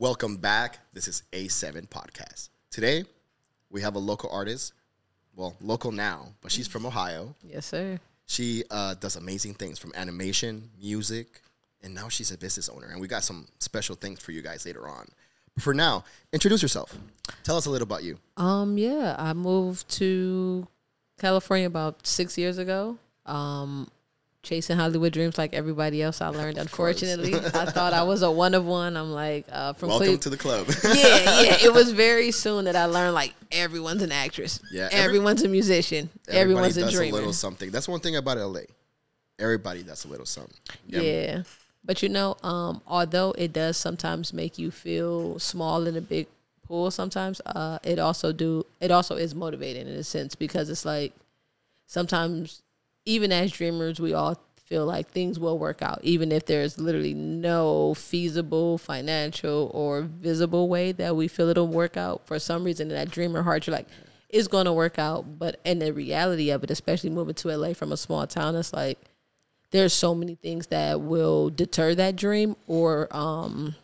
Welcome back. This is A7 Podcast. Today, we have a local artist. Well, local now, but she's from Ohio. Yes, sir. She uh, does amazing things from animation, music, and now she's a business owner. And we got some special things for you guys later on. But for now, introduce yourself. Tell us a little about you. Um, yeah, I moved to California about six years ago. Um, chasing Hollywood dreams like everybody else. I learned, unfortunately, I thought I was a one of one. I'm like, uh, from Welcome Cleve- to the club. yeah, yeah. It was very soon that I learned like everyone's an actress. Yeah, every- everyone's a musician. Everybody everyone's a does dreamer. a little something. That's one thing about LA. Everybody does a little something. Yeah. But you know, um, although it does sometimes make you feel small in a big pool sometimes, uh, it also do it also is motivating in a sense because it's like sometimes even as dreamers we all feel like things will work out even if there's literally no feasible financial or visible way that we feel it'll work out for some reason in that dreamer heart you're like it's going to work out but in the reality of it especially moving to la from a small town it's like there's so many things that will deter that dream or um,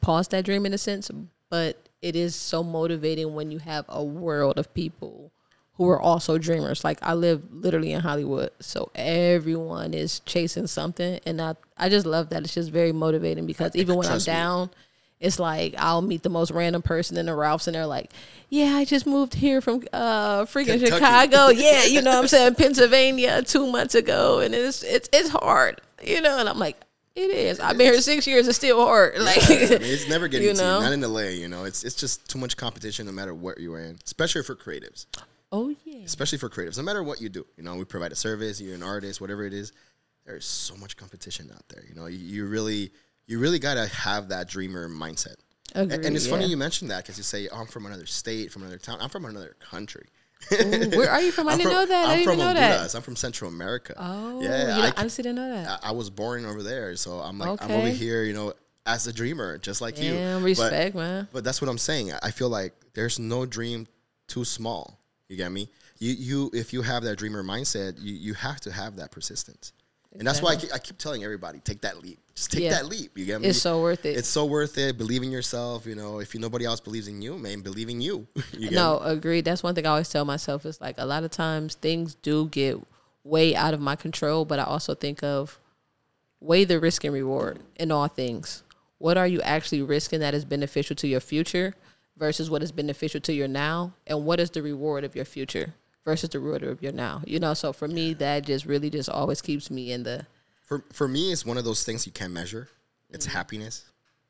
pause that dream in a sense. But it is so motivating when you have a world of people who are also dreamers. Like I live literally in Hollywood, so everyone is chasing something, and I I just love that. It's just very motivating because even when I'm Trust me. down. It's like I'll meet the most random person in the Ralphs, and they're like, "Yeah, I just moved here from uh freaking Kentucky." Chicago. Yeah, you know what I'm saying Pennsylvania two months ago, and it's it's it's hard, you know." And I'm like, "It is. I've been here six years. It's still hard. Like, I mean, it's never getting You to you. Not in LA, you know. It's it's just too much competition no matter what you're in, especially for creatives. Oh yeah, Especially for creatives, no matter what you do. You know, we provide a service. You're an artist, whatever it is. There's so much competition out there. You know, you, you really you really gotta have that dreamer mindset. And- Agreed, and it's funny you mentioned that because you say oh, I'm from another state, from another town. I'm from another country. Ooh, where are you from? I I'm didn't from- know that. I I'm didn't from even know that. Honduras. I'm from Central America. Oh, yeah. you know, I I, honestly didn't know that. I, I was born over there, so I'm like I'm over here, you know, as a dreamer, just like you. Damn, But- respect, man. But that's what I'm saying. I feel like there's no dream too small. You get me? You you if you have that dreamer mindset, you you have to have that persistence. And that's why I keep, I keep telling everybody, take that leap. Just take Yeah. that leap. You get me? It's so worth it. It's so worth it. Believe in yourself. You know, if you, nobody else believes in you, man, believe in you. you get No, me? agreed. That's one thing I always tell myself is like a lot of times things do get way out of my control, but I also think of weigh the risk and reward in all things. What are you actually risking that is beneficial to your future versus what is beneficial to your now? And what is the reward of your future versus the reward of your now? You know, so for me, that just really just always keeps me in the For for me, it's one of those things you can't measure. It's mm-hmm. happiness.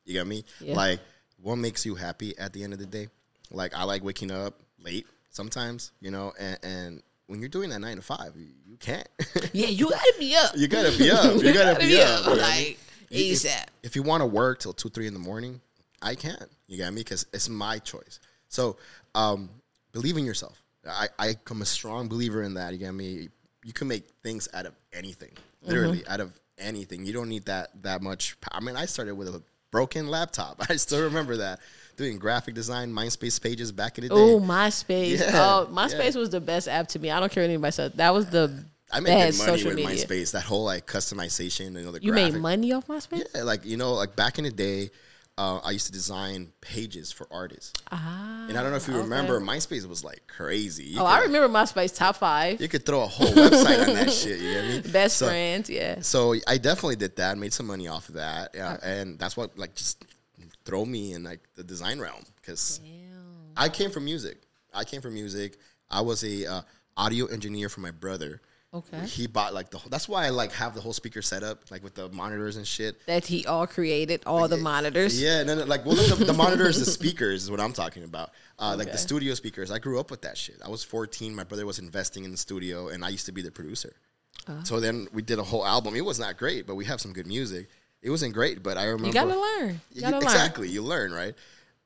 You got me? Yeah. Like, what makes you happy at the end of the day? Like, I like waking up late sometimes, you know, and, and when you're doing that nine to five, you, you can't. Yeah, you gotta be up. you gotta be up. You gotta be up. you I? Like If- ASAP. If you want to work till two, three in the morning, I can. You get me? Because it's my choice. So, um, believe in yourself. I, I am a strong believer in that. You get me? You can make things out of anything, literally out of anything. You don't need that that much. I mean, I started with a broken laptop. I still remember that doing graphic design, MySpace pages back in the day. Oh, MySpace. Yeah, oh, MySpace was the best app to me. I don't care what anybody says. That was the I made good money with media. MySpace. That whole like customization and you know, the You graphic. made money off MySpace? Yeah, like you know, like back in the day, uh, I used to design pages for artists. Ah. And I don't know if you okay. remember, MySpace was like crazy. You Oh, could, I remember MySpace top five. You could throw a whole website on that shit. You get me? Best so, friends, yeah. So I definitely did that. Made some money off of that. Yeah, and that's what like just throw me in like the design realm because I came from music. I came from music. I was a uh, audio engineer for my brother. Okay. He bought like the whole. That's why I like have the whole speaker set up like with the monitors and shit. That he all created, all the monitors. Yeah, no, no, like well, the, the monitors, the speakers is what I'm talking about. Uh, Like the studio speakers. I grew up with that shit. I was 14. My brother was investing in the studio, and I used to be the producer. Uh-huh. So then we did a whole album. It was not great, but we have some good music. It wasn't great, but I remember You gotta learn. You gotta learn. exactly. You learn, right?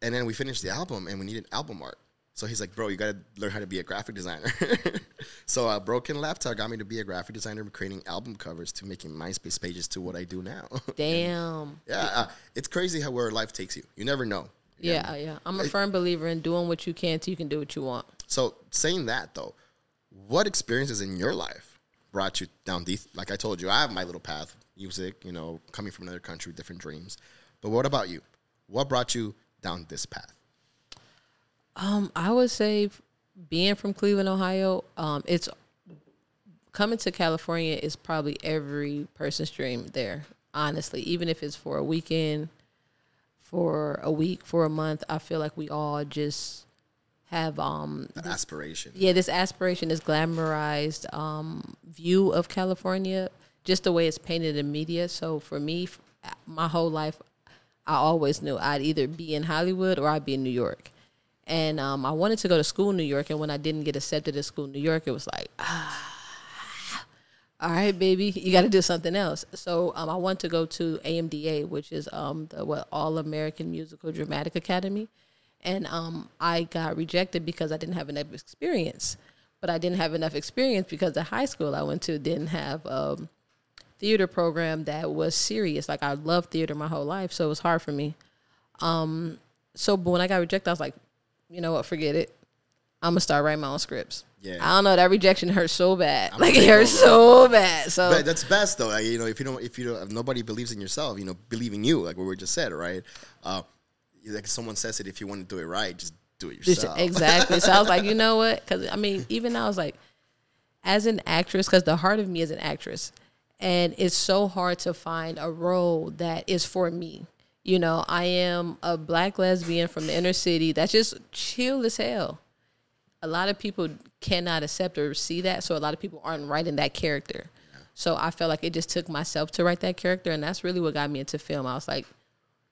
And then we finished the album, and we needed album art. So he's like, "Bro, you gotta learn how to be a graphic designer." so a broken laptop got me to be a graphic designer, creating album covers to making MySpace pages to what I do now. Damn. Yeah, uh, it's crazy how where life takes you. You never know. Yeah, yeah. I'm a firm believer in doing what you can so you can do what you want. So saying that though, what experiences in your life brought you down these? Like I told you, I have my little path, music. You know, coming from another country, different dreams. But what about you? what brought you down this path? Um, I would say being from Cleveland, Ohio, um, it's coming to California is probably every person's dream there. Honestly, even if it's for a weekend, for a week, for a month, I feel like we all just have um aspiration. yeah this aspiration this glamorized um view of california just the way it's painted in media so for me my whole life i always knew i'd either be in hollywood or i'd be in new york and um, i wanted to go to school in new york and when i didn't get accepted to school in new york it was like ah, all right baby you got to do something else so um, i want to go to amda which is um, the what all american musical dramatic academy and um, I got rejected because I didn't have enough experience. But I didn't have enough experience because the high school I went to didn't have a theater program that was serious. Like I loved theater my whole life, so it was hard for me. Um, so but when I got rejected, I was like, you know what, forget it. I'm gonna start writing my own scripts. Yeah. I don't know that rejection hurts so bad, I'm like it hurts so bad. So But that's best though. Like, you know, if you don't, if you don't, if nobody believes in yourself, you know, believe in you, like what we just said, right? Uh, like someone says it, if you want to do it right, just do it Just- yourself. exactly. So I was like, you know what? Because I mean, even I was like, as an actress, because the heart of me is an actress, and it's so hard to find a role that is for me. You know, I am a black lesbian from the inner city that's just chill as hell. A lot of people cannot accept or see that, so a lot of people aren't writing that character. So I felt like it just took myself to write that character, and that's really what got me into film. I was like,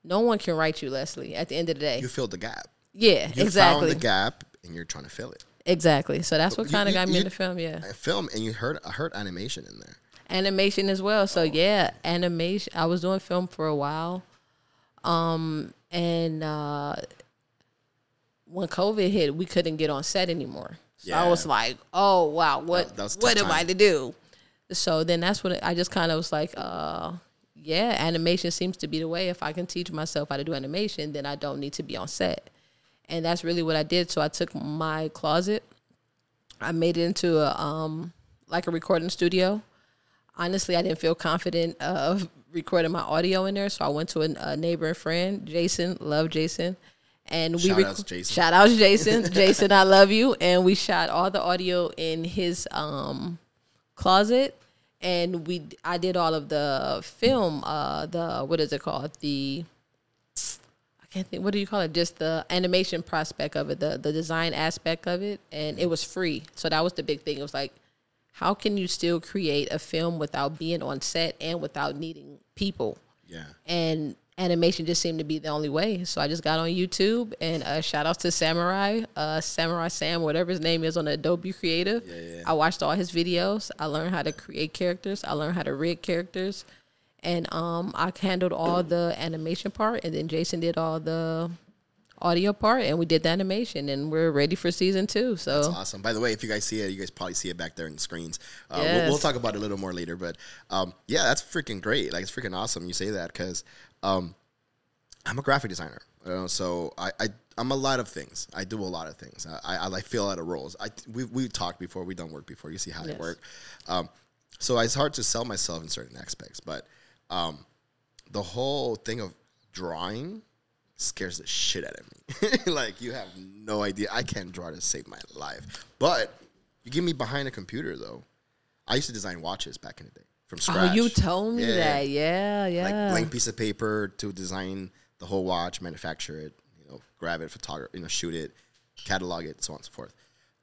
no one can write you, Leslie. At the end of the day, you filled the gap. yeah, Exactly. You exactly. found the gap, and you're trying to fill it. Exactly. So that's what kind of got me you- into film. Yeah, A film, and you heard, I heard animation in there. animation as well. So oh. yeah, animation. I was doing film for a while, um, and uh, when COVID hit, we couldn't get on set anymore. So I was like, "Oh wow, what That- that what am I to do?" So then that's what I just kind of was like, uh, "Yeah, animation seems to be the way. If I can teach myself how to do animation, then I don't need to be on set." And that's really what I did. So I took my closet, I made it into a um like a recording studio. Honestly, I didn't feel confident of recording my audio in there, so I went to a, a neighbor and friend, Jason. Love Jason, and we Shout out Jason. shout outs Jason. Jason, I love you. And we shot all the audio in his um closet, and we I did all of the film. Uh, the what is it called? The I can't think. What do you call it? Just the animation prospect of it, the the design aspect of it, and it was free. So that was the big thing. It was like, how can you still create a film without being on set and without needing people? Yeah. And animation just seemed to be the only way. So I just got on YouTube and uh, shout out to Samurai, uh, Samurai Sam, whatever his name is on Adobe Creative. Yeah, yeah. I watched all his videos. I learned how to create characters. I learned how to rig characters. And um, I handled all the animation part, and then Jason did all the audio part, and we did the animation, and we're ready for season two. So That's awesome. By the way, if you guys see it, you guys probably see it back there in the screens. Uh, we'll, Yes. we'll talk about it a little more later, but um, yeah, that's freaking great. Like it's freaking awesome you say that because um, I'm a graphic designer, uh, so I, I I'm a lot of things. I do a lot of things. I, I, I like fill a lot of roles. I we we talked before. We done work before. You see how I Yes. work. Um, so it's hard to sell myself in certain aspects, but um, the whole thing of drawing scares the shit out of me. like you have no idea. I can't draw to save my life. But you get me behind a computer though. I used to design watches back in the day from scratch. Oh, you told me Yeah. that. Yeah, yeah. Like blank piece of paper to design the whole watch, manufacture it, you know, grab it, photograph, you know, shoot it, catalog it, so on and so forth.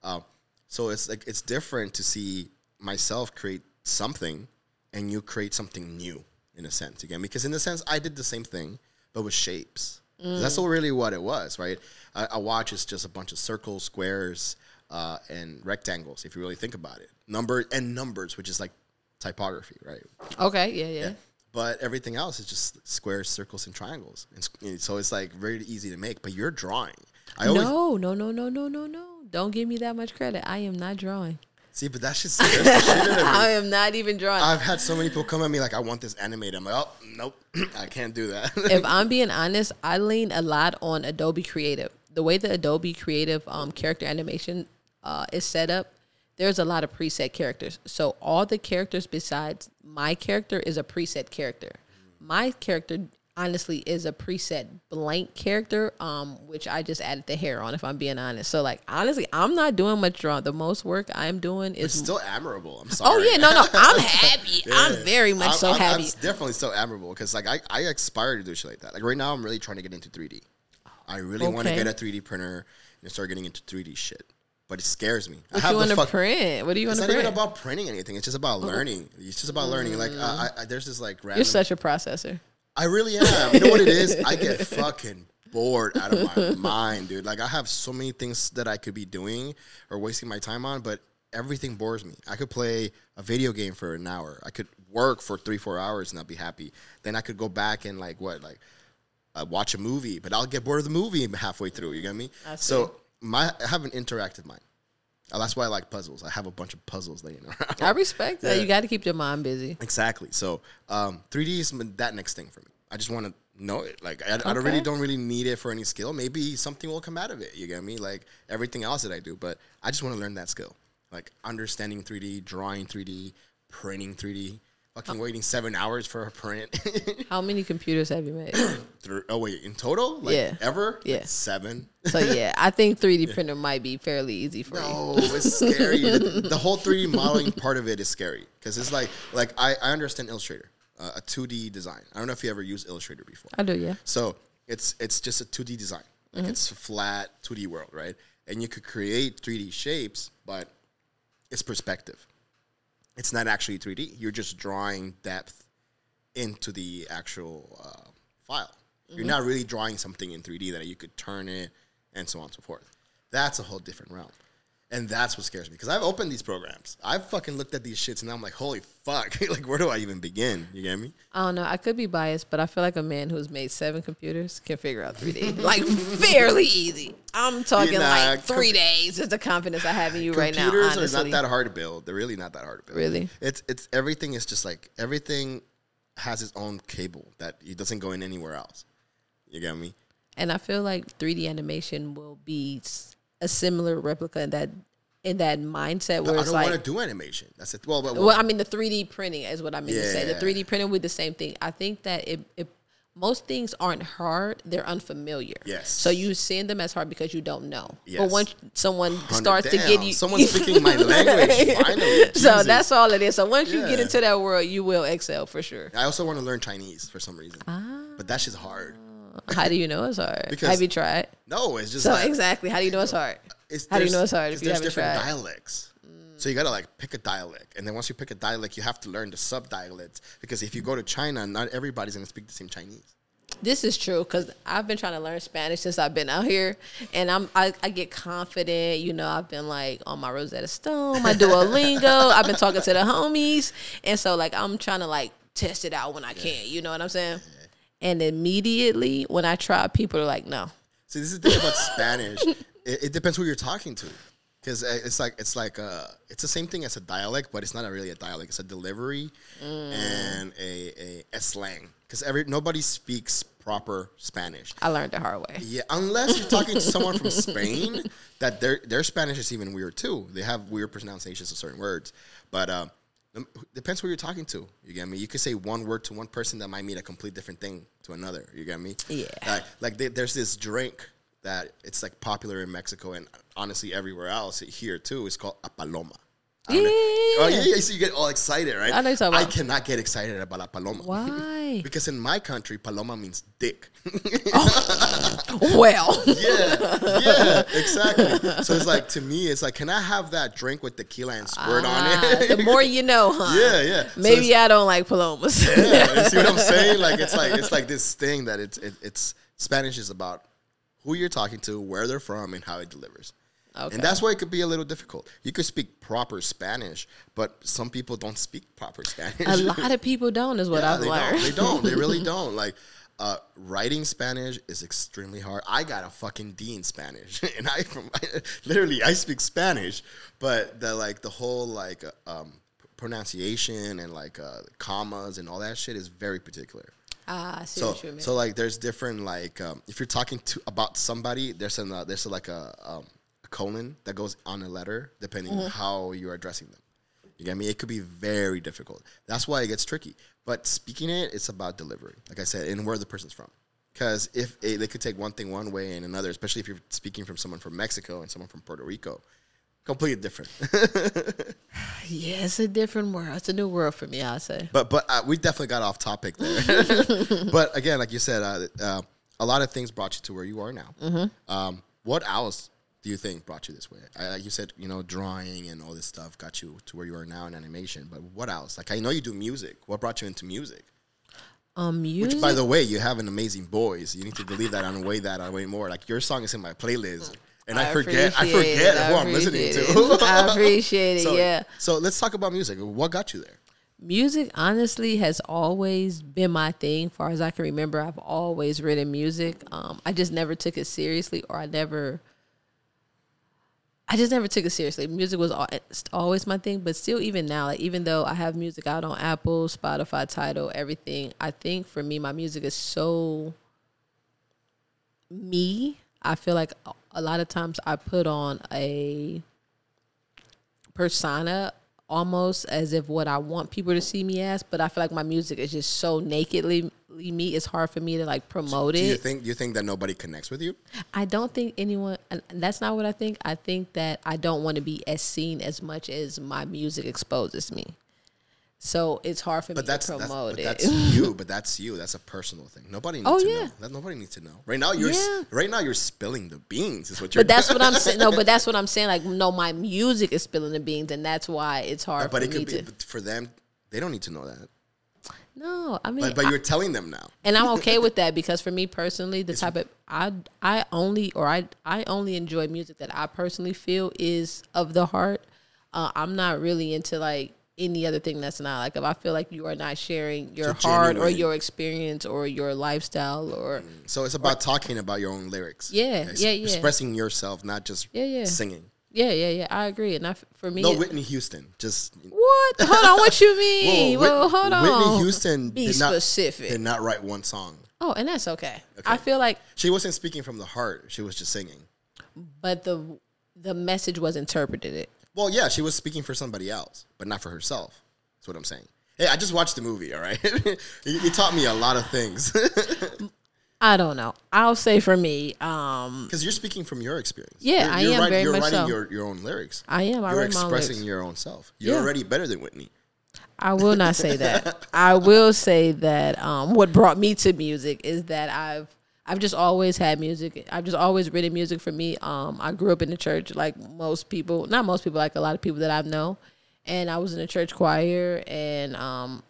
Um, so it's like it's different to see myself create something and you create something new in a sense again because in a sense I did the same thing but with shapes. That's all really what it was, right? A, a watch is just a bunch of circles, squares, uh, and rectangles. If you really think about it, number and numbers, which is like typography, right? okay, yeah, yeah. But everything else is just squares, circles, and triangles. And so it's like very easy to make. But you're drawing. I always No, no, no, no, no, no, no. Don't give me that much credit. I am not drawing. See, but that's just the shit out of me. I am not even drawing. I've had so many people come at me like, I want this animated. I'm like, oh, nope, I can't do that. if I'm being honest, I lean a lot on Adobe Creative. The way the Adobe Creative um, character animation uh, is set up, there's a lot of preset characters. So all the characters besides my character is a preset character. My character, honestly is a preset blank character, um, which I just added the hair on. If I'm being honest, so like honestly, I'm not doing much drawing. The most work I'm doing is It's still admirable. I'm sorry. Oh yeah, no, no, I'm happy. I'm very much I'm- so I'm- happy. I'm definitely so admirable because like I, I aspire to do shit like that. Like right now, I'm really trying to get into 3D. I really want to get a 3D printer and start getting into 3D shit. But it scares me. What I you have want the to fuck. print? What do you want to? It's to not even print? Oh. about printing anything. It's just about learning. It's just about learning. Like uh, I, I, there's this like random. You're such a processor. I really am. You know what it is? I get fucking bored out of my mind, dude. Like I have so many things that I could be doing or wasting my time on, but everything bores me. I could play a video game for an hour. I could work for three, four hours and I'll be happy. Then I could go back and like what, like uh, watch a movie, but I'll get bored of the movie halfway through. You get me? So my I have an interactive mind. Uh, that's why I like puzzles. I have a bunch of puzzles laying around. I respect that. Yeah. You got to keep your mind busy. Exactly. So um, 3D is that next thing for me. I just want to know it. Like I, I don't really don't really need it for any skill. Maybe something will come out of it. You get me? Like everything else that I do, but I just want to learn that skill. Like understanding 3D, drawing 3D, printing 3D. Fucking waiting seven hours for a print. How many computers have you made? Thr- oh wait, in total, like Yeah. ever, Like, Yeah. seven. so yeah, I think 3D printer might be fairly easy for you. No, it's scary. the, the whole 3D modeling part of it is scary because it's like like I, I understand Illustrator, uh, a 2D design. I don't know if you ever used Illustrator before. I do, yeah. So it's it's just a 2D design. Like Mm-hmm. it's a flat 2D world, right? And you could create 3D shapes, but it's perspective. It's not actually 3D. You're just drawing depth into the actual uh, file. Mm-hmm. You're not really drawing something in 3D that you could turn it and so on and so forth. That's a whole different realm. And that's what scares me because I've opened these programs. I've fucking looked at these shits and I'm like, holy fuck. like, where do I even begin? You get me? I don't know. I could be biased, but I feel like a man who's made seven computers can figure out 3D like fairly easy. I'm talking Nah, like com- three days. Just the confidence I have in you right now. computers are not that hard to build. They're really not that hard to build. Really? It's it's everything is just like everything has its own cable that it doesn't go in anywhere else. You get me? and I feel like 3D animation will be a similar replica in that in that mindset where I don't like want to do animation. That's it. Well, but, Well, I mean, the 3D printing is what I mean to say. The 3D printing with the same thing. I think that it, it most things aren't hard; they're unfamiliar. Yes. So you seeing them as hard because you don't know. Yes. But once someone starts to get you, someone's speaking my language. Finally, so that's all it is. So once you get into that world, you will excel for sure. I also want to learn Chinese for some reason, Ah. but that shit's hard. How do you know it's hard? Because- Have you tried? No, it's just So that exactly, how do you know it's hard? it's, how do you know it's hard if you there's different tried? dialects. So you gotta like pick a dialect, and then once you pick a dialect, you have to learn the sub dialects because if you go to China, not everybody's gonna speak the same Chinese. This is true because I've been trying to learn Spanish since I've been out here, and I'm I, I get confident. You know, I've been like on my Rosetta Stone, my Duolingo. I've been talking to the homies, and so like I'm trying to like test it out when I can. You know what I'm saying? And immediately when I try, people are like, "No, See, this is the thing about Spanish. It, it depends who you're talking to, because it's like it's like uh it's the same thing as a dialect, but it's not a really a dialect. It's a delivery and a, a, a slang. Because every nobody speaks proper Spanish. I learned the hard way." Yeah, unless you're talking to someone from Spain, that their their Spanish is even weird too. They have weird pronunciations of certain words, but uh, um, depends who you're talking to. You get me? You could say one word to one person that might mean a complete different thing to another. You get me? Yeah. Like, like they, there's this drink that it's like popular in Mexico and honestly everywhere else here too. It's called a paloma. I don't Oh yeah, yeah. So you get all excited, right? I know talking I about. cannot get excited about a paloma. Why? Because in my country, paloma means dick. well, Yeah, yeah, exactly. So it's like to me, it's like, can I have that drink with the tequila and squirt Ah, on it? the more you know, huh? yeah, yeah. So Maybe it's- I don't like palomas. yeah, you see what I'm saying? Like it's like it's like this thing that it's it, it's Spanish is about who you're talking to, where they're from, and how it delivers. Okay. And that's why it could be a little difficult. You could speak proper Spanish, but some people don't speak proper Spanish. a lot of people don't, is what Yeah, I've they learned. Don't. They don't. They really don't. Like uh, writing Spanish is extremely hard. I got a fucking D in Spanish, and I from literally I speak Spanish, but the like the whole like uh, um, pronunciation and like uh, commas and all that shit is very particular. ah, I So what you mean. so like there's different like um, if you're talking to about somebody, there's an uh, there's like a um, a colon that goes on a letter depending Mm-hmm. on how you're addressing them. You get me? It could be very difficult. That's why it gets tricky. But speaking it, it's about delivery. Like I said, and where the person's from. Because if it, they could take one thing one way and another, especially if you're speaking from someone from Mexico and someone from Puerto Rico, completely different. Yeah, it's a different world. It's a new world for me. I'll say. But but uh, we definitely got off topic there. but again, like you said, uh, uh, a lot of things brought you to where you are now. Mm-hmm. Um, what else do you think brought you this way? I, like you said, you know, drawing and all this stuff got you to where you are now in animation. But what else? Like I know you do music. What brought you into music? Um, music. Which, by the way, you have an amazing voice. You need to believe that and weigh that on way more. Like your song is in my playlist, and I, forget. I forget it. Who I'm listening to. I appreciate it. so, yeah. So let's talk about music. What got you there? Music honestly has always been my thing. Far as I can remember, I've always written music. Um, I just never took it seriously, or I never. I just never took it seriously. Music was always my thing, but still, even now, like even though I have music out on Apple, Spotify, Tidal, everything, I think for me, my music is so me. I feel like a- a lot of times I put on a persona almost as if what I want people to see me as, but I feel like my music is just so nakedly me. It's hard for me to like promote Do you think you think that nobody connects with you? I don't think anyone, and that's not what I think. I think that I don't want to be as seen as much as my music exposes me. So it's hard for But me that's to that's, promote but it. that's you. But that's you. That's a personal thing. Nobody needs Oh, to yeah. know. That nobody needs to know. Right now, you're Yeah. right now you're spilling the beans. Is what you're. but that's what I'm saying. No, but that's what I'm saying. Like, no, my music is spilling the beans, and that's why it's hard but for it me could be to. but for them. They don't need to know that. No, I mean, But but you're telling them now. and I'm okay with that because for me personally, the type of I I only or I I only enjoy music that I personally feel is of the heart. Uh, I'm not really into like any other thing that's not like if I feel like you are not sharing your So heart or your experience or your lifestyle or mm. So it's about talking about your own lyrics. Yeah, yeah, yeah. Expressing yourself, not just Yeah, yeah. singing. yeah yeah yeah I agree and I for me No, it- Whitney Houston. Just what hold on what you mean well hold on Whitney Houston be did not, specific did not write one song. oh and that's okay. I feel like She wasn't speaking from the heart. She was just singing. but the the message was interpreted it Well, yeah, she was speaking for somebody else, but not for herself. That's what I'm saying. Hey, I just watched the movie. All right, you, you taught me a lot of things I don't know. I'll say for me, um, because you're speaking from your experience. Yeah, you're, I you're am writing, very You're much writing so. your, your own lyrics. I am. I You're expressing your own self. You're Yeah. already better than Whitney. I will not say that. I will say that um, what brought me to music is that I've I've just always had music. I've just always written music for me. Um, I grew up in the church, like most people, not most people, like a lot of people that I know, and I was in a church choir, and um,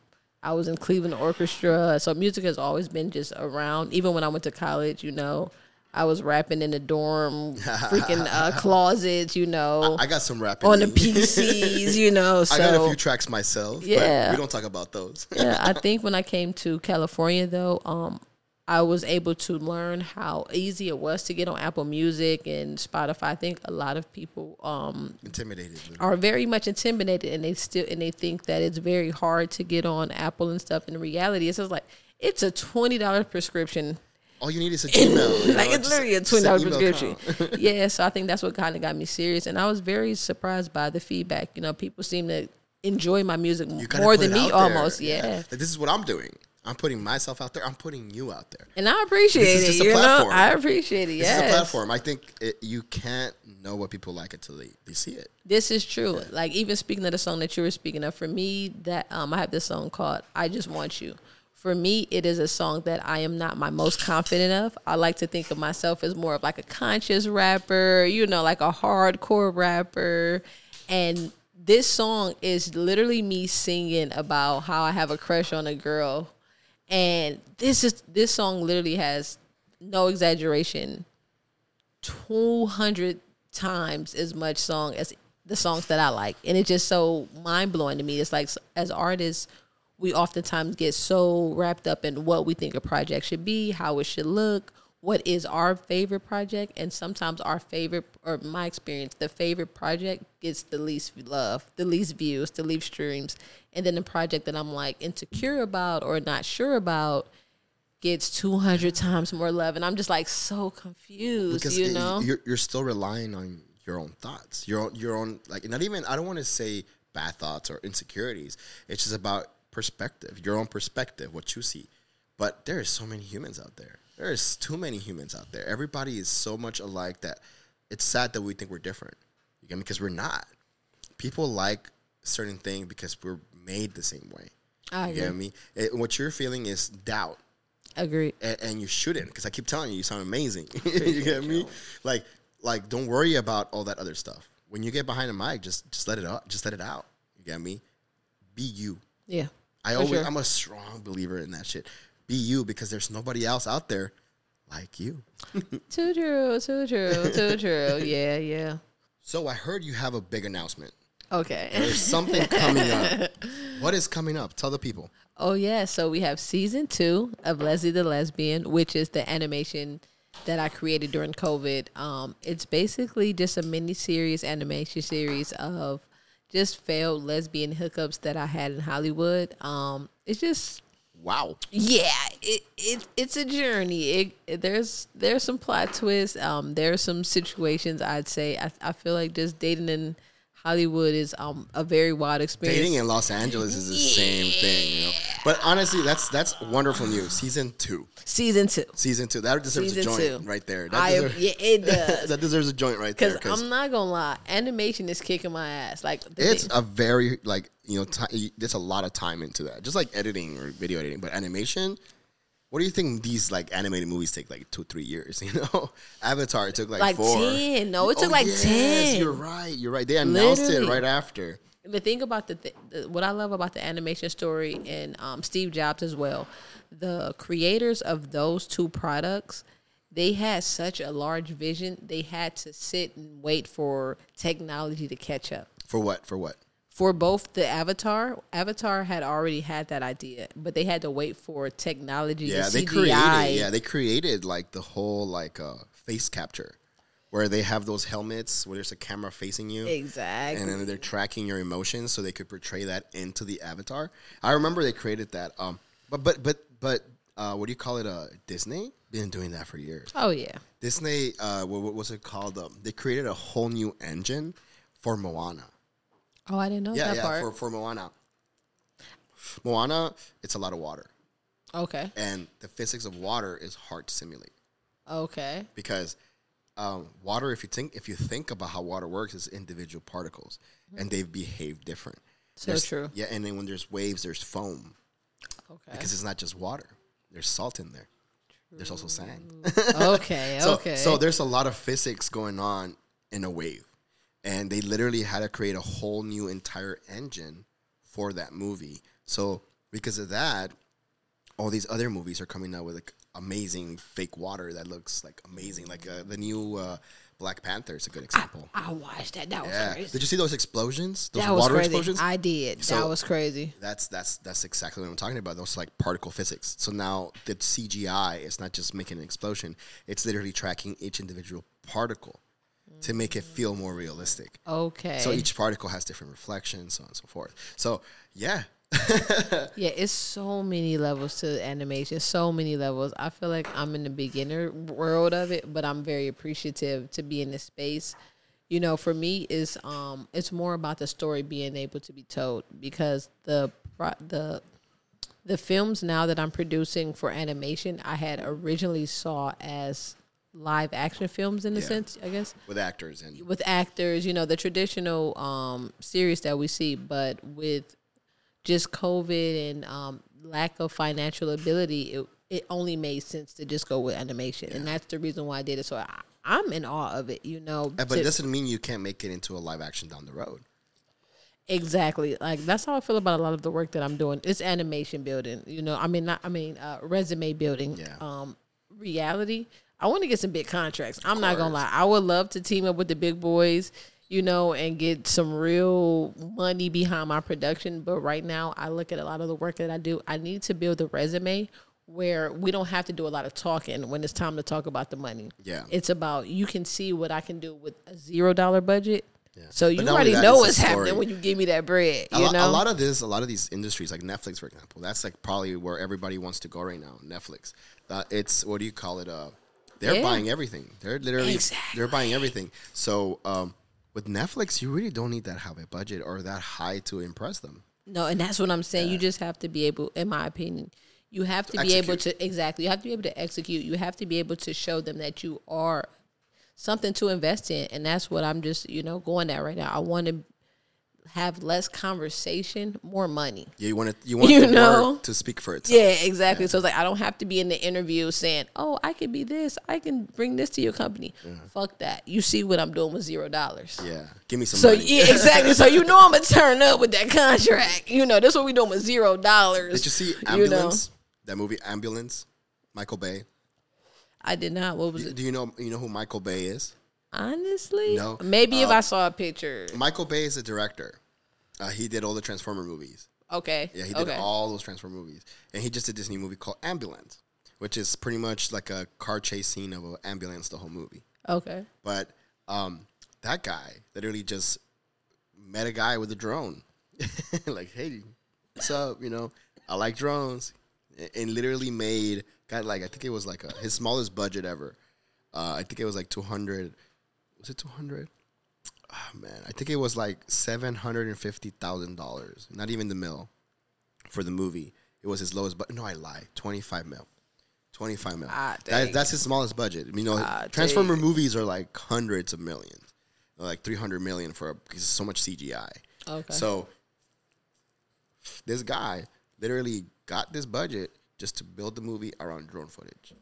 I was in Cleveland Orchestra. So music has always been just around. Even when I went to college, you know, I was rapping in the dorm, freaking uh, closets, you know, I got some rapping on the. PCs, you know. So I got a few tracks myself. Yeah. but we don't talk about those. yeah, I think when I came to California though, um, I was able to learn how easy it was to get on Apple Music and Spotify. I think a lot of people um, Intimidated. are very much intimidated and they still and they think that it's very hard to get on Apple and stuff. In reality, it's just like it's a twenty dollars prescription. All you need is a Gmail. you like it's literally a twenty dollars prescription. yeah, so I think that's what kind of got me serious, and I was very surprised by the feedback. You know, people seem to enjoy my music more than me, there. almost. Yeah. Like, this is what I'm doing. I'm putting myself out there. I'm putting you out there. And I appreciate This is it. just a you know, platform. I appreciate it. This Yes. is a platform. I think it, you can't know what people like until they, they see it. This is true. Like even speaking of the song that you were speaking of, for me, that um, I have this song called "I Just Want You." For me, it is a song that I am not my most confident of. I like to think of myself as more of like a conscious rapper, you know, like a hardcore rapper. And this song is literally me singing about how I have a crush on a girl. And this is this song literally has no exaggeration 200 times as much song as the songs that I like. And it's just so mind blowing to me. It's like as artists, we oftentimes get so wrapped up in what we think a project should be, how it should look, what is our favorite project. And sometimes our favorite, or my experience, the favorite project gets the least love, the least views, the least streams. And then the project that I'm like insecure about or not sure about gets 200 times more love and i'm just like so confused Because you know you're, you're still relying on your own thoughts, your own, your own, like, not even, I don't want to say bad thoughts or insecurities. It's just about perspective, your own perspective, what you see. But there is so many humans out there. There is too many humans out there. Everybody is so much alike that it's sad that we think we're different. You get me? Because we're not. People like certain thing because we're made the same way. I You get me? It, what you're feeling is doubt Agreed. and, and you shouldn't because I keep telling you, you sound amazing. you get me? Like, like, don't worry about all that other stuff. When you get behind a mic, just just let it out. Just let it out. You get me? Be you. Yeah. I always, sure. I'm a strong believer in that shit. Be you because there's nobody else out there like you. Too true. Too true. Too true. Yeah. Yeah. So I heard you have a big announcement. Okay. There's something coming up. What is coming up? Tell the people. Oh yeah, so we have season two of Leslie the Lesbian, which is the animation that I created during COVID. Um, it's basically just a mini series animation series of just failed lesbian hookups that I had in Hollywood. Um, it's just Wow. yeah, it, it it's a journey. It, it- there's there's some plot twists. Um, there's some situations I'd say I, I feel like just dating in Hollywood is um a very wild experience. Dating in Los Angeles is the same thing, you know. But honestly, that's that's wonderful news. Season two. Season two. Season two. That deserves Season a joint two. right there. That, I, deserve- yeah, it does. that deserves a joint right there. Because I'm not gonna lie, animation is kicking my ass. Like it's thing- a very like you know ti there's a lot of time into that just like editing or video editing but animation what do you think these like animated movies take like two three years you know avatar took like, Like four 10. No, it took Oh, like yes, 10. you're right you're right they announced Literally. it right after the thing about the, th- the what I love about the animation story and um, Steve Jobs as well, the creators of those two products, they had such a large vision. They had to sit and wait for technology to catch up. for what for what For both the Avatar, Avatar had already had that idea, but they had to wait for technology. yeah the they created yeah they created like the whole like uh face capture where they have those helmets where there's a camera facing you exactly. and then they're tracking your emotions so they could portray that into the avatar. I remember they created that. Um, but but but but uh, what do you call it? Uh, Disney been doing that for years. oh yeah. Disney, uh, what, what was it called? Um, they created a whole new engine for Moana. Oh, I didn't know Yeah, that yeah, part. for for Moana. Moana, it's a lot of water, okay. and the physics of water is hard to simulate Okay. because um, water, if you think if you think about how water works, is individual particles, and they behave different. So There's- true. Yeah, and then when there's waves, there's foam Okay. because it's not just water. There's salt in there. True. There's also sand. okay. so, okay. so there's a lot of physics going on in a wave, and they literally had to create a whole new entire engine for that movie. So because of that, all these other movies are coming out with like amazing fake water that looks like amazing. Like uh, the new uh, Black Panther is a good example. I watched that. That was crazy. Did you see those explosions? Those that water crazy. explosions? I did. So- that was crazy. That's that's that's exactly what I'm talking about. Those like particle physics. So now the CGI is not just making an explosion; it's literally tracking each individual particle to make it feel more realistic. Okay. So each particle has different reflections, so on and so forth. So yeah, yeah, it's so many levels to animation. So many levels. I feel like I'm in the beginner world of it, but I'm very appreciative to be in this space. You know, for me, is um, it's more about the story being able to be told because the the the films now that I'm producing for animation, I had originally saw as live action films in a Yeah. sense, I guess. with actors and with actors, you know, the traditional um, series that we see, but with just COVID and um, lack of financial ability, it, it only made sense to just go with animation. And that's the reason why I did it. So I, I'm in awe of it, you know. Uh, but to- it doesn't mean you can't make it into a live action down the road. Exactly. Like that's how I feel about a lot of the work that I'm doing. It's animation building. You know, I mean not I mean uh, resume building. Yeah. Um reality. I want to get some big contracts. I'm not going to lie. I would love to team up with the big boys, you know, and get some real money behind my production, but right now I look at a lot of the work that I do. I need to build a resume where we don't have to do a lot of talking when it's time to talk about the money. Yeah. It's about you can see what I can do with a zero dollar budget. Yeah. So you already that, know what's happening when you give me that bread. A, You lo- know, a lot of this, a lot of these industries, like Netflix, for example, that's like probably where everybody wants to go right now. Netflix. Uh, it's what do you call it? Uh, they're Yeah. buying everything. They're literally Exactly. they're buying everything. So um, with Netflix, you really don't need that high a budget or that high to impress them. No, and that's what I'm saying. You just have to be able, in my opinion, you have to be able to exactly. You have to be able to execute. You have to be able to show them that you are something to invest in, and that's what I'm just you know going at right now. I want to have less conversation, more money. Yeah, you want it, you want You know? to speak for itself. Yeah, exactly. So it's like I don't have to be in the interview saying, "Oh, I can be this. I can bring this to your company." Fuck that. You see what I'm doing with zero dollars. Yeah, give me some. So money. yeah, exactly. So you know I'm gonna turn up with that contract. You know, that's what we doing with zero dollars. Did you see You know, Ambulance? That movie Ambulance, Michael Bay. I did not. What was it? Do you know you know who Michael Bay is? Honestly, No. Maybe if Uh, I saw a picture. Michael Bay is a director. Uh, he did all the Transformer movies. Okay. Yeah, he did okay. all those Transformer movies, and he just did this new movie called Ambulance, which is pretty much like a car chase scene of an ambulance the whole movie. Okay. But um, that guy literally just met a guy with a drone, like, "Hey, what's up?" You know, I like drones, and literally made got like I think it was like a, his smallest budget ever. Uh, I think it was like two hundred. Was it two hundred? Oh, man, I think it was like seven hundred and fifty thousand dollars. Not even the mill for the movie. It was his lowest, but no, I lie. Twenty five mil. Twenty five mil. Ah, That- that's his smallest budget. You know, Ah, Transformer dang. movies are like hundreds of millions, like three hundred million for a, because so much CGI. Okay. So this guy literally got this budget just to build the movie around drone footage.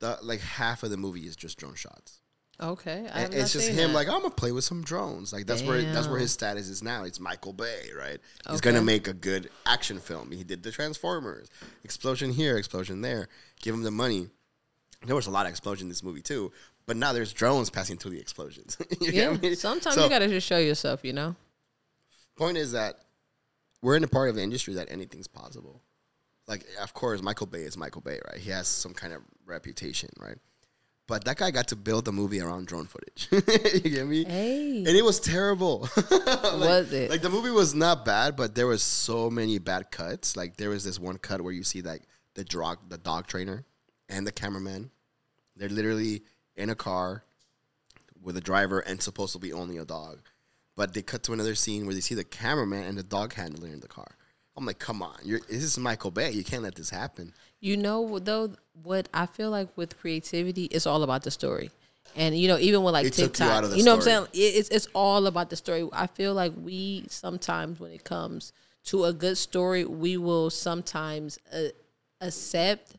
The like half of the movie is just drone shots. Okay. I And it's just him that. like I'm gonna play with some drones. Like that's where that's where his status is now. It's Michael Bay, right? He's gonna make a good action film. He did the Transformers, explosion here, explosion there. Give him the money. There was a lot of explosion in this movie too, but now there's drones passing through the explosions. You Yeah. I mean? Sometimes So, you gotta just show yourself. You know. point is that we're in a part of the industry that anything's possible. Like, of course, Michael Bay is Michael Bay, right? He has some kind of reputation, right? But that guy got to build a movie around drone footage. you get me? Hey. And it was terrible. Like- Was it? Like the movie was not bad, but there was so many bad cuts. Like there was this one cut where you see like the dog, the dog trainer, and the cameraman. They're literally in a car with a driver and supposed to be only a dog. But they cut to another scene where they see the cameraman and the dog handler in the car. I'm like, come on, you're, this is Michael Bay. You can't let this happen. You know, though, what I feel like with creativity, it's all about the story. And you know, even with like It you TikTok, the you know what. I'm saying? It- It's it's all about the story. I feel like we sometimes, when it comes to a good story, we will sometimes uh, accept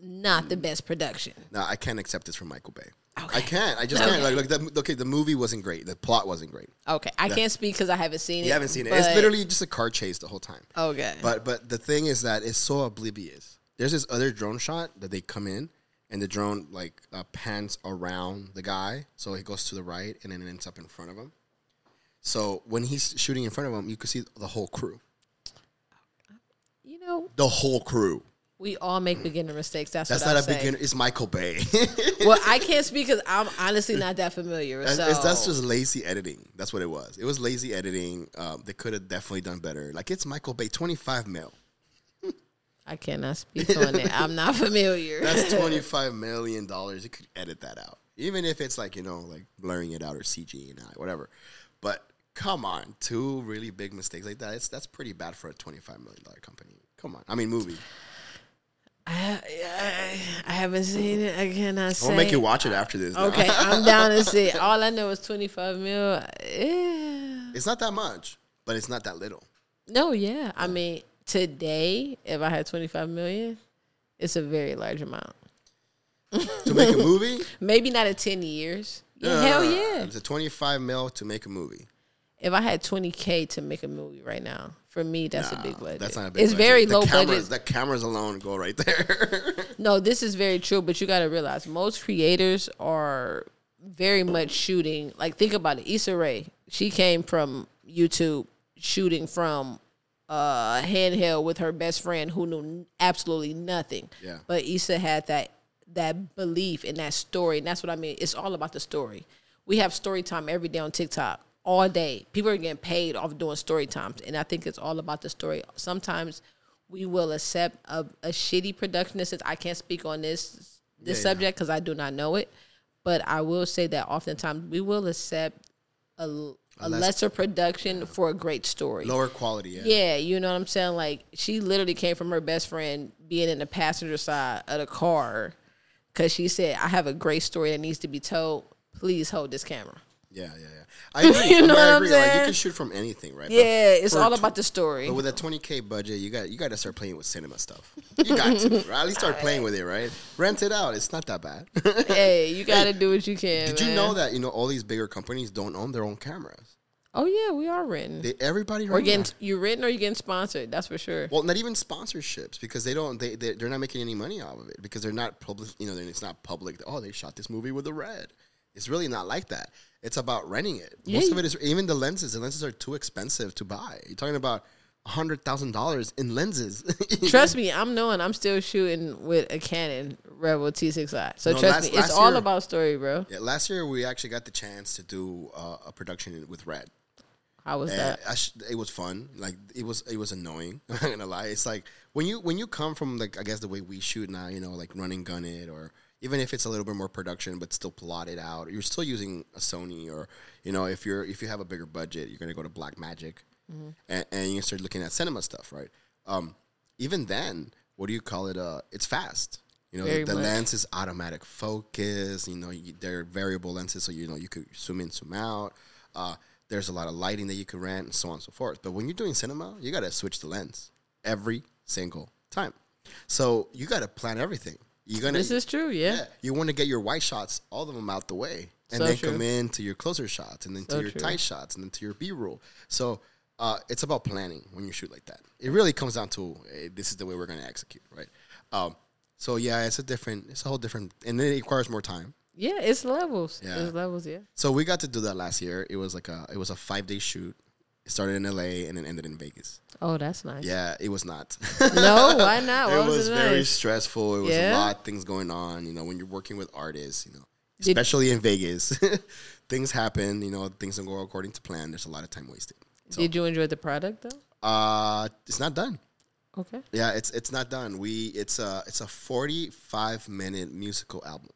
not the best production. No, I can't accept this from Michael Bay. Okay. I can't. I just can't. Like, like the, okay, the movie wasn't great. The plot wasn't great. Okay, I can't speak because I haven't seen it. You haven't seen it. It's literally just a car chase the whole time. okay. But but the thing is that it's so oblivious. There's this other drone shot that they come in, and the drone like uh, pans around the guy, so he goes to the right, and then it ends up in front of him. So when he's shooting in front of him, you can see the whole crew. you know, The whole crew. we all make beginner mistakes. That's, That's not a say. beginner. It's Michael Bay. Well, I can't speak because I'm honestly not that familiar. That's, so it's- that's just lazy editing. That's what it was. It was lazy editing. Um, they could have definitely done better. Like it's Michael Bay, twenty five mil. I cannot speak on it. I'm not familiar. That's twenty five million dollars. You could edit that out, even if it's like you know, like blurring it out or CG and whatever. But come on, two really big mistakes like that. It's that's pretty bad for a twenty five million dollar company. Come on, I mean movie. I, I, I haven't seen it. I cannot say. I'll make you watch it after this. now. Okay, I'm down to see. All I know is 25 mil. It's not that much, but it's not that little. No, yeah. I mean, today, if I had 25 million, it's a very large amount. To make a movie, Maybe not in 10 years. Yeah, no, hell yeah. It's a twenty five mil to make a movie. If I had 20K to make a movie right now, for me, that's a big budget. That's not a big. It's budget. very the low cameras, budget. The cameras alone go right there. No, this is very true, but you got to realize most creators are very much shooting. Like, think about it. Issa Rae, she came from YouTube shooting from uh handheld with her best friend who knew absolutely nothing. Yeah. But Issa had that that belief in that story, and that's what I mean. It's all about the story. We have story time every day on TikTok, all day. People are getting paid off doing story times, and I think it's all about the story. Sometimes we will accept a, a shitty production. Since I can't speak on this this Yeah, yeah. subject because I do not know it, but I will say that oftentimes we will accept a, a lesser production for a great story. Lower quality. Yeah. Yeah, you know what I'm saying? Like she literally came from her best friend being in the passenger side of the car because she said, "I have a great story that needs to be told. Please hold this camera." Yeah, yeah, yeah. I agree. You know I what I'm agree. Like you can shoot from anything, right? But Yeah, it's for all tw- about the story. But with a 20k budget, you got you got to start playing with cinema stuff. You got to, right? At least start playing with it, right? Rent it out. It's not that bad. hey, you got to do what you can. Did you know that you know all these bigger companies don't own their own cameras? Oh yeah, we are written. They, everybody right getting you written or you getting sponsored. That's for sure. Well, not even sponsorships because they don't. They they- they're not making any money off of it because they're not public. You know, it's not public. Oh, they shot this movie with a red. It's really not like that. It's about renting it. Most of it is even the lenses. The lenses are too expensive to buy. You're talking about hundred thousand dollars in lenses. Trust me, I'm knowing I'm still shooting with a Canon Rebel T6i. So No, trust last- me, it's all year- about story, bro. Yeah, last year we actually got the chance to do uh, a production with Red. How was And that? I sh- it was fun. Like it was, it was annoying. I'm not gonna lie. It's like when you when you come from like I guess the way we shoot now, you know, like running gun it, or even if it's a little bit more production but still plotted out, you're still using a Sony, or you know, if you're if you have a bigger budget, you're gonna go to Blackmagic, and, and you start looking at cinema stuff, right? Um, even then, what do you call it? Uh, it's fast. You know, Very the, lens is automatic focus. You know, you, they're variable lenses, so you know you could zoom in, zoom out. Uh, there's a lot of lighting that you can rent, and so on and so forth. But when you're doing cinema, you got to switch the lens every single time. So you got to plan everything. You're gonna. This is true, yeah. yeah, you want to get your white shots, all of them out the way, and So then true. come in to your closer shots, and then So to your true. tight shots, and then to your B roll. So uh, it's about planning when you shoot like that. It really comes down to eh, this is the way we're going to execute, right? Um, so yeah, it's a different, it's a whole different, and then it requires more time. Yeah, it's levels. Yeah. It's levels, yeah. So we got to do that last year. It was like a, it was a five day shoot. It started in LA and then ended in Vegas. Oh, that's nice. Yeah, it was not. No, why not? Why it was was it very nice? stressful. It was Yeah? a lot of things going on. You know, when you're working with artists, you know, Did- especially in Vegas, things happen. You know, things don't go according to plan. There's a lot of time wasted. So, Did you enjoy the product though? uh, it's not done. Okay. Yeah, it's it's not done. We it's a it's a 45 minute musical album.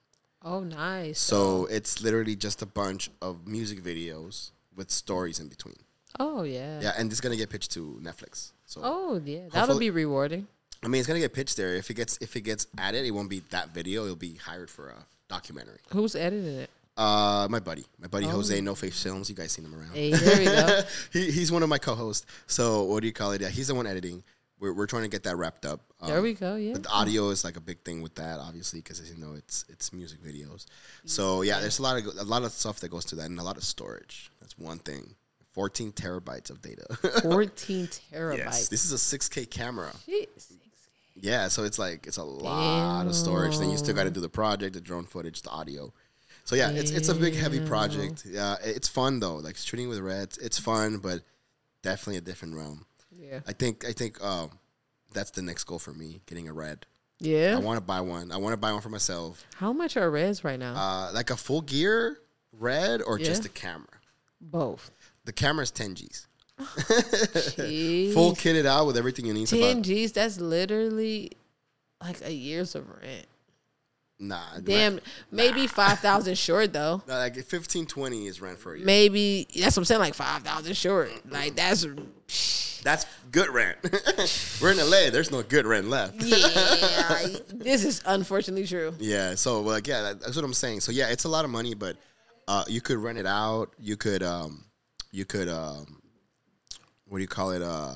Oh, nice. So it's literally just a bunch of music videos with stories in between. Oh yeah. Yeah, and it's gonna get pitched to Netflix. So Oh yeah, that'll be rewarding. I mean, it's gonna get pitched there. If it gets if it gets added, it won't be that video. It'll be hired for a documentary. Who's editing it? Uh, my buddy, my buddy Jose, No Face Films. You guys seen him around? Oh. Hey, there we go. he, he's one of my co-hosts. So what do you call it? Yeah, he's the one editing. We're, we're trying to get that wrapped up. Um, There we go. Yeah. But the audio is like a big thing with that, obviously, because as you know, it's it's music videos. So yeah, there's a lot of a lot of stuff that goes to that, and a lot of storage. That's one thing. 14 terabytes of data. 14 terabytes. yes, this is a 6K camera. Jeez. Yeah, so it's like it's a lot of storage. Then you still got to do the project, the drone footage, the audio. So yeah, it's it's a big heavy project. Yeah, it's fun though. Like shooting with reds, it's fun, but definitely a different realm. Yeah. I think I think um, that's the next goal for me, getting a red. Yeah. I want to buy one. I want to buy one for myself. How much are reds right now? Uh, like a full gear red or just Yeah. a camera. Both. The camera's 10 G's. Full kitted out with everything you need. It's 10 about, G's. That's literally like a year's of rent. nah, Damn. rent- Maybe 5,000 short though. like 15, 20 is rent for a year. Maybe that's what I'm saying. Like 5,000 short. Like that's. That's good rent. We're in LA. There's no good rent left. Yeah. this is unfortunately true. Yeah. So like yeah, that's what I'm saying. So yeah, it's a lot of money, but uh, you could rent it out. You could um, you could um, what do you call it? Uh,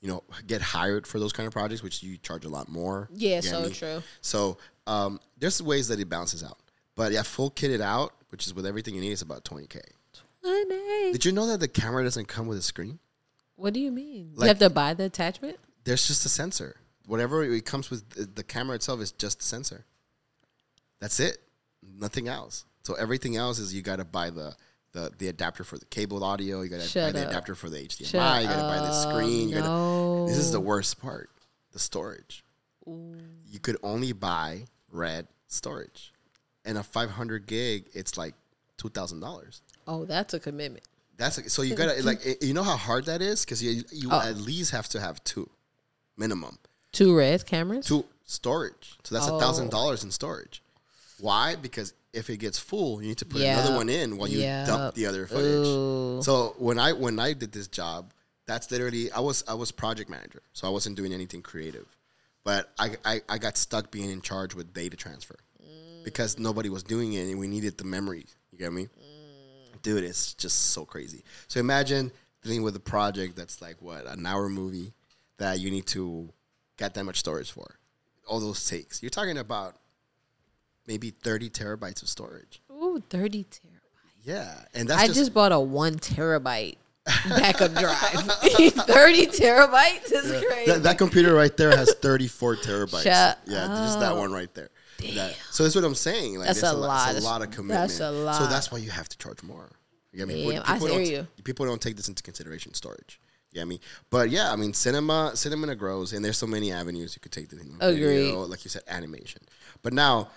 you know, get hired for those kind of projects, which you charge a lot more. Yeah, You so true. So um, there's ways that it balances out. But yeah, full kitted out, which is with everything you need, is about 20k. 20. Did you know that the camera doesn't come with a screen? What do you mean? Like- you have to buy the attachment? There's just a sensor. Whatever it comes with, the- the camera itself is just a sensor. That's it. Nothing else. So everything else is you got to buy the, the the adapter for the cable audio. You got to buy Shut the adapter for the HDMI. Shut you got to buy the screen. You gotta, this is the worst part. The storage. You could only buy red storage, and a 500 gig, it's like two thousand dollars. Oh, that's a commitment. That's so you gotta like you know how hard that is because you you Oh. at least have to have two minimum Two red cameras? two storage. So that's a thousand dollars in storage. Why? Because if it gets full, you need to put Yeah. another one in while you Yeah. dump the other footage. Ooh. So when I when I did this job, that's literally I was I was project manager, so I wasn't doing anything creative, but I I, I got stuck being in charge with data transfer mm. because nobody was doing it and we needed the memory. You get me, mm. dude? It's just so crazy. So imagine dealing with a project that's like what an hour movie that you need to get that much storage for, all those takes. You're talking about maybe thirty terabytes of storage. Ooh, 30 terabytes. Yeah, and that's I just, just, bought a one terabyte backup drive. 30 terabytes is crazy. That, that computer right there has 34 terabytes. Shut yeah, just that one right there. That- so that's what I'm saying. Like, That's it's a lot It's of- a lot of commitment. that's a lot. So that's why you have to charge more. You get me? Damn, I people hear don't, you. People don't take this into consideration. Storage. You get me? But yeah, I mean, cinema, cinema grows, and there's so many avenues you could take. Agreed. Video, like you said, animation. But now,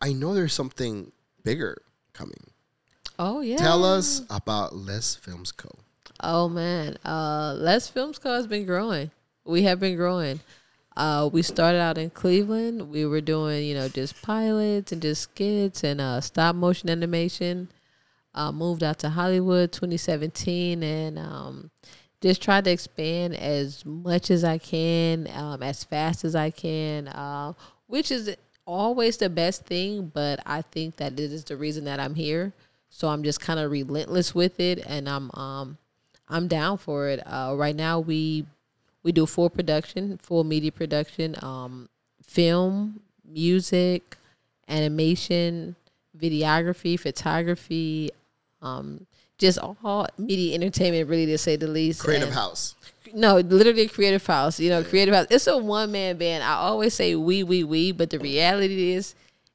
I know there's something bigger coming. oh, yeah. Tell us about Les Films Co. Oh man, uh, Les Films Co has been growing. We have been growing. Uh, we started out in Cleveland. We were doing, you know, just pilots and just skits and uh, stop motion animation. Uh, moved out to Hollywood 2017 and um, just tried to expand as much as I can, um, as fast as I can, uh, which is always the best thing. But I think that it is the reason that I'm here. So I'm just kind of relentless with it, and I'm um, I'm down for it. Uh, right now, we we do full production, full media production, um, film, music, animation, videography, photography, um, just all media entertainment, really to say the least. Creative And- House. no, literally creative house. You know, creative house. It's a one man band. I always say we, we, we, but the reality is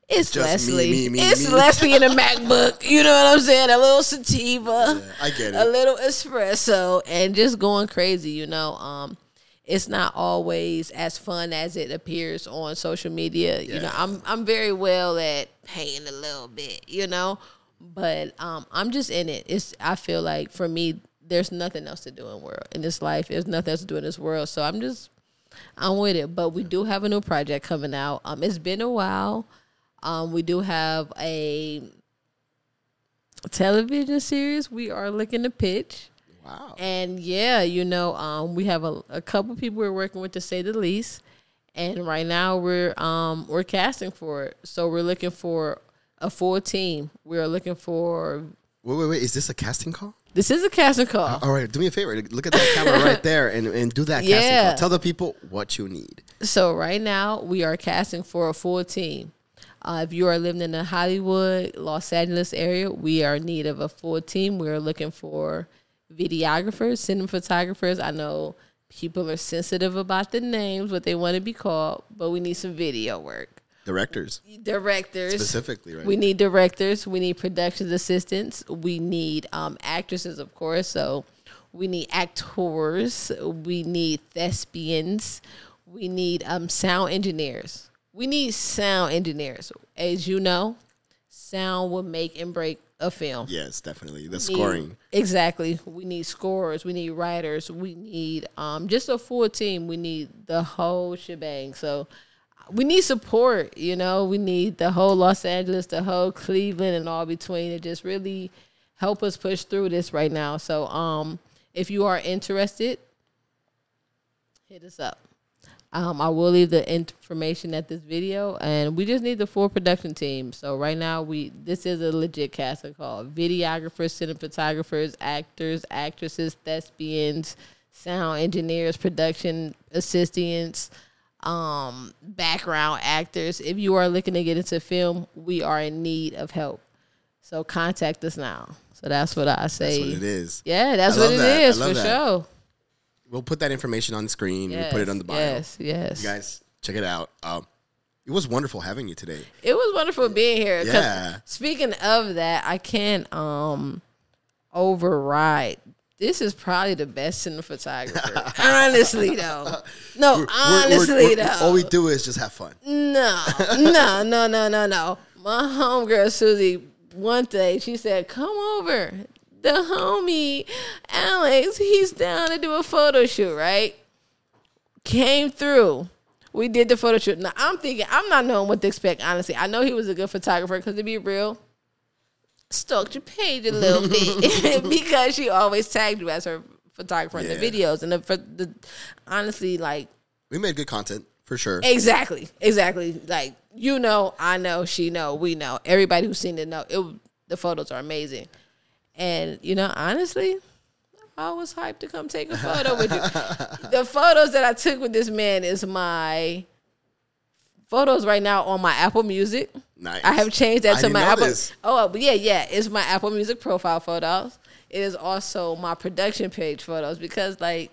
it's Just Leslie. me, me, it's me. Leslie in a MacBook. You know what I'm saying? A little sativa, I get it. a little espresso, and just going crazy. You know, um, it's not always as fun as it appears on social media. You know, I'm I'm very well at paying a little bit. You know, but um, I'm just in it. It's I feel like for me, there's nothing else to do in world in this life. There's nothing else to do in this world. So I'm just I'm with it. But we do have a new project coming out. Um, it's been a while. Um, we do have a television series we are looking to pitch. Wow. And yeah, you know, um, we have a, a couple people we're working with to say the least. And right now we're um we're casting for it. So we're looking for a full team. We're looking for Wait, wait, wait. Is this a casting call? this is a casting call. All right, do me a favor. Look at that camera right there and, and do that casting call. Tell the people what you need. So right now we are casting for a full team. Uh, if you are living in the Hollywood, Los Angeles area, we are in need of a full team. We are looking for videographers, cinematographers. I know people are sensitive about the names, what they want to be called, but we need some video work. Directors, Directors, specifically, right? we need directors. We need production assistants. We need um, actresses, of course. So we need actors. We need thespians. We need um, sound engineers. We need sound engineers. As you know, sound will make and break a film. yes, definitely. The need- scoring. Exactly. We need scorers. We need writers. We need um, just a full team. We need the whole shebang. So we need support. You know, we need the whole Los Angeles, the whole Cleveland, and all between to just really help us push through this right now. So um, if you are interested, hit us up. Um, I will leave the information at this video, and we just need the full production team. So right now, we this is a legit casting call: videographers, cinematographers, actors, actresses, thespians, sound engineers, production assistants, um, background actors. If you are looking to get into film, we are in need of help. So contact us now. So that's what I say. That's what it is. Yeah, that's what it that. Is for that. sure. We'll put that information on the screen. Yes, we put it on the bio. Yes, yes. You guys, check it out. Um, it was wonderful having you today. It was wonderful being here. Yeah. Speaking of that, I can't um override. This is probably the best cinematographer. honestly, though. No, We're- we're- honestly, we're- though. all we do is just have fun. No, no, no, no, no, no. My homegirl Susie, one day she said, "Come over." The homie Alex, he's down to do a photo shoot. Right? Came through. we did the photo shoot. Now I'm thinking I'm not knowing what to expect. Honestly, I know he was a good photographer because to be real, stalked your page a little bit because she always tagged you as her photographer in the videos and the, for the honestly like We made good content for sure. exactly exactly. Like you know I know she know we know. Everybody who's seen it know. It the photos are amazing. And you know honestly I was hyped to come take a photo with you. The photos that I took with this man is my photos right now on my Apple Music Nice. I have changed that I to my Apple. this. Oh, but yeah, yeah. It's my Apple Music profile photos. It is also my production page photos because, like,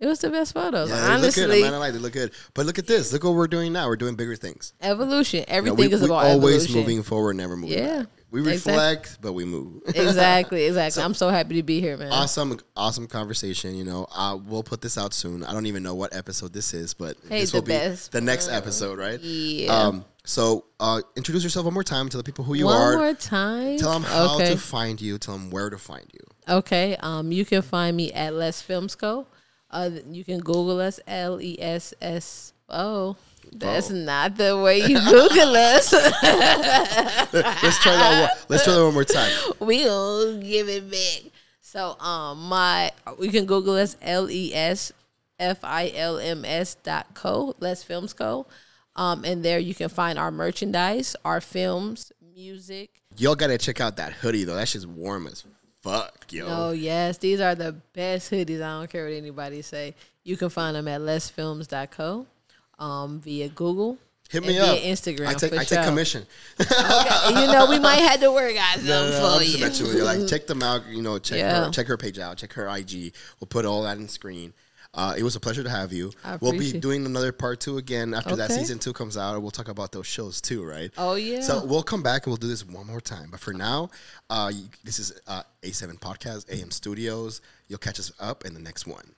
it was the best photos. Yeah, they look good. Honestly, I'm not gonna they look good. But look at this. Look what we're doing now. We're doing bigger things. evolution. You know, Everything we, is we about always evolution. moving forward, never moving Yeah, back. We exactly. reflect, but we move. exactly, exactly. I'm so happy to be here, man. awesome, awesome conversation. You know, uh, we'll put this out soon. I don't even know what episode this is, but Hey, this the will be best the next episode, right? Yeah. Um. So, uh, introduce yourself one more time. Tell the people who you One are. One more time. Tell them how okay. to find you. Tell them where to find you. Okay. Um, you can find me at Les Films Co. Uh, you can Google us L E S S O. That's Oh. not the way you Google us. Let's try that. One, let's try that one more time. we gonna give it back. So um my you can Google us L E S F I L M S dot co, Les Films Co. Um and there you can find our merchandise, our films, music. Y'all gotta check out that hoodie though. That shit's warm as fuck, yo. Oh yes, these are the best hoodies. I don't care what anybody say. You can find them at lesfilms.co, um, via Google. Hit me via up. Instagram. I take I take commission. Okay, you know, we might have to work on No, something no, no, for you. you. Like check them out. You know, check Yeah. her, check her page out. Check her IG. We'll put all that in screen. Uh, it was a pleasure to have you. We'll be doing another part two again after that season two comes out. We'll talk about those shows too, right? Oh yeah. So we'll come back and we'll do this one more time. But for now, uh, this is uh, A7 Podcast, AM Studios. You'll catch us up in the next one.